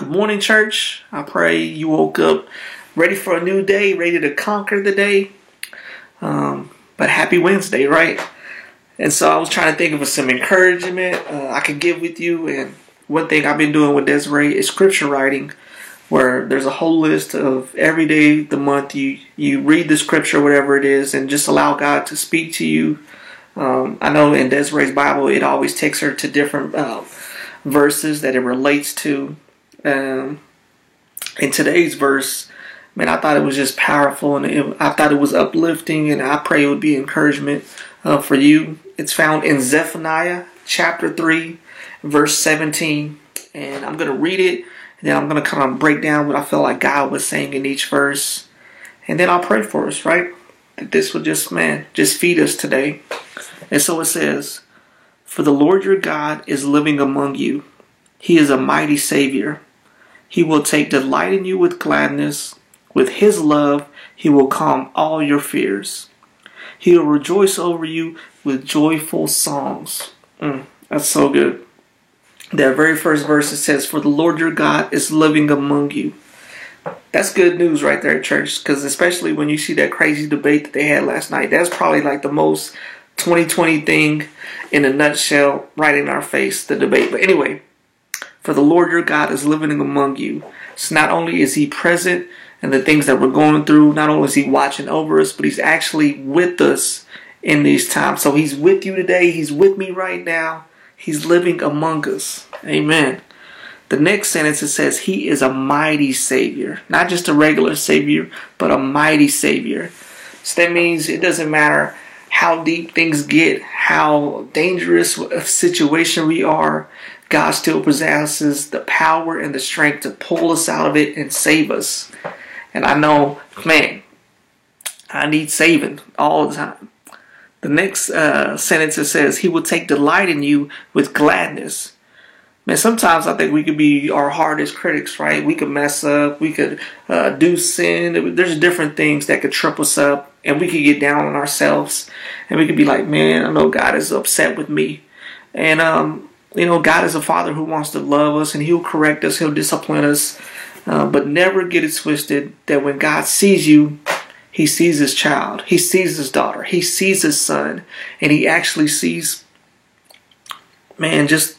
Good morning, church. I pray you woke up ready for a new day, ready to conquer the day. Um, but happy Wednesday, right? And so I was trying to think of some encouragement uh, I could give with you. And one thing I've been doing with Desiree is scripture writing, where there's a whole list of every day the month you you read the scripture, whatever it is, and just allow God to speak to you. Um, I know in Desiree's Bible, it always takes her to different uh, verses that it relates to. Um, in today's verse, man, I thought it was just powerful and it, I thought it was uplifting, and I pray it would be encouragement uh, for you. It's found in Zephaniah chapter 3, verse 17. And I'm going to read it, and then I'm going to kind of break down what I felt like God was saying in each verse. And then I'll pray for us, right? That this will just, man, just feed us today. And so it says, For the Lord your God is living among you, He is a mighty Savior. He will take delight in you with gladness. With his love, he will calm all your fears. He will rejoice over you with joyful songs. Mm, that's so good. That very first verse it says, For the Lord your God is living among you. That's good news right there, church, because especially when you see that crazy debate that they had last night, that's probably like the most 2020 thing in a nutshell, right in our face, the debate. But anyway, for the Lord your God is living among you. So not only is he present in the things that we're going through, not only is he watching over us, but he's actually with us in these times. So he's with you today. He's with me right now. He's living among us. Amen. The next sentence it says, He is a mighty Savior. Not just a regular Savior, but a mighty Savior. So that means it doesn't matter how deep things get, how dangerous a situation we are, God still possesses the power and the strength to pull us out of it and save us. And I know, man, I need saving all the time. The next uh, sentence it says, He will take delight in you with gladness. Man, sometimes I think we could be our hardest critics, right? We could mess up, we could uh, do sin. There's different things that could trip us up, and we could get down on ourselves, and we could be like, "Man, I know God is upset with me," and um, you know, God is a father who wants to love us and he'll correct us, he'll discipline us. Uh, but never get it twisted that when God sees you, he sees his child, he sees his daughter, he sees his son, and he actually sees, man, just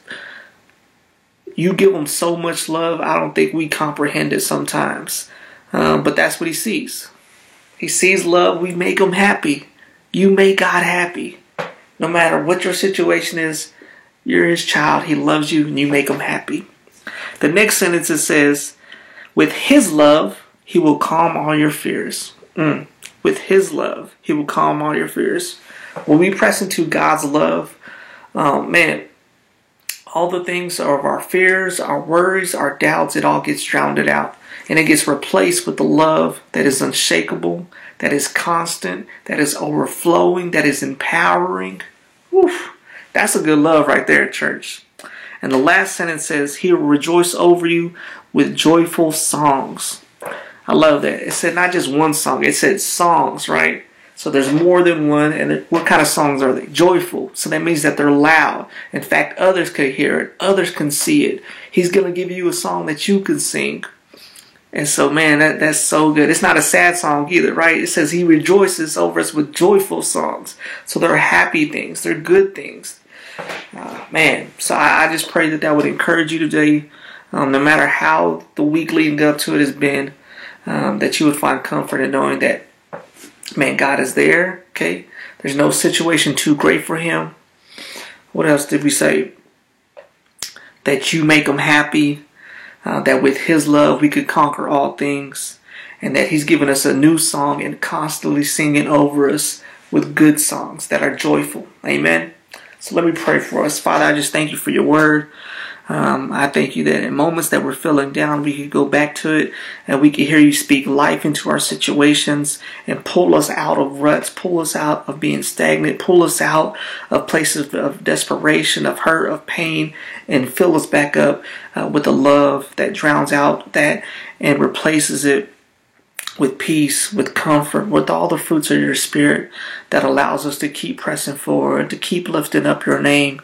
you give him so much love. I don't think we comprehend it sometimes. Um, but that's what he sees. He sees love. We make him happy. You make God happy. No matter what your situation is, you're his child. He loves you and you make him happy. The next sentence it says, With his love, he will calm all your fears. Mm. With his love, he will calm all your fears. When we press into God's love, um, man, all the things of our fears, our worries, our doubts, it all gets drowned out. And it gets replaced with the love that is unshakable, that is constant, that is overflowing, that is empowering. Oof. That's a good love right there, church. And the last sentence says, He will rejoice over you with joyful songs. I love that. It said not just one song, it said songs, right? So there's more than one. And what kind of songs are they? Joyful. So that means that they're loud. In fact, others can hear it, others can see it. He's going to give you a song that you can sing. And so, man, that, that's so good. It's not a sad song either, right? It says he rejoices over us with joyful songs. So they're happy things, they're good things. Uh, man, so I, I, just pray that that would encourage you today, um, no matter how the week leading up to it has been, um, that you would find comfort in knowing that, man, God is there. Okay, there's no situation too great for Him. What else did we say? That you make Him happy. Uh, that with His love we could conquer all things, and that He's given us a new song and constantly singing over us with good songs that are joyful. Amen. So let me pray for us. Father, I just thank you for your word. Um, I thank you that in moments that we're feeling down, we could go back to it and we could hear you speak life into our situations and pull us out of ruts, pull us out of being stagnant, pull us out of places of desperation, of hurt, of pain, and fill us back up uh, with the love that drowns out that and replaces it with peace, with comfort, with all the fruits of your spirit that allows us to keep pressing forward, to keep lifting up your name,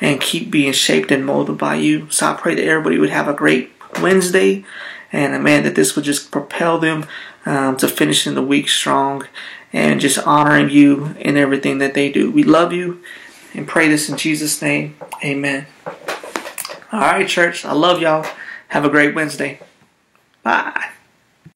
and keep being shaped and molded by you. So I pray that everybody would have a great Wednesday. And uh, man, that this would just propel them um, to finishing the week strong and just honoring you in everything that they do. We love you and pray this in Jesus' name. Amen. All right, church. I love y'all. Have a great Wednesday. Bye.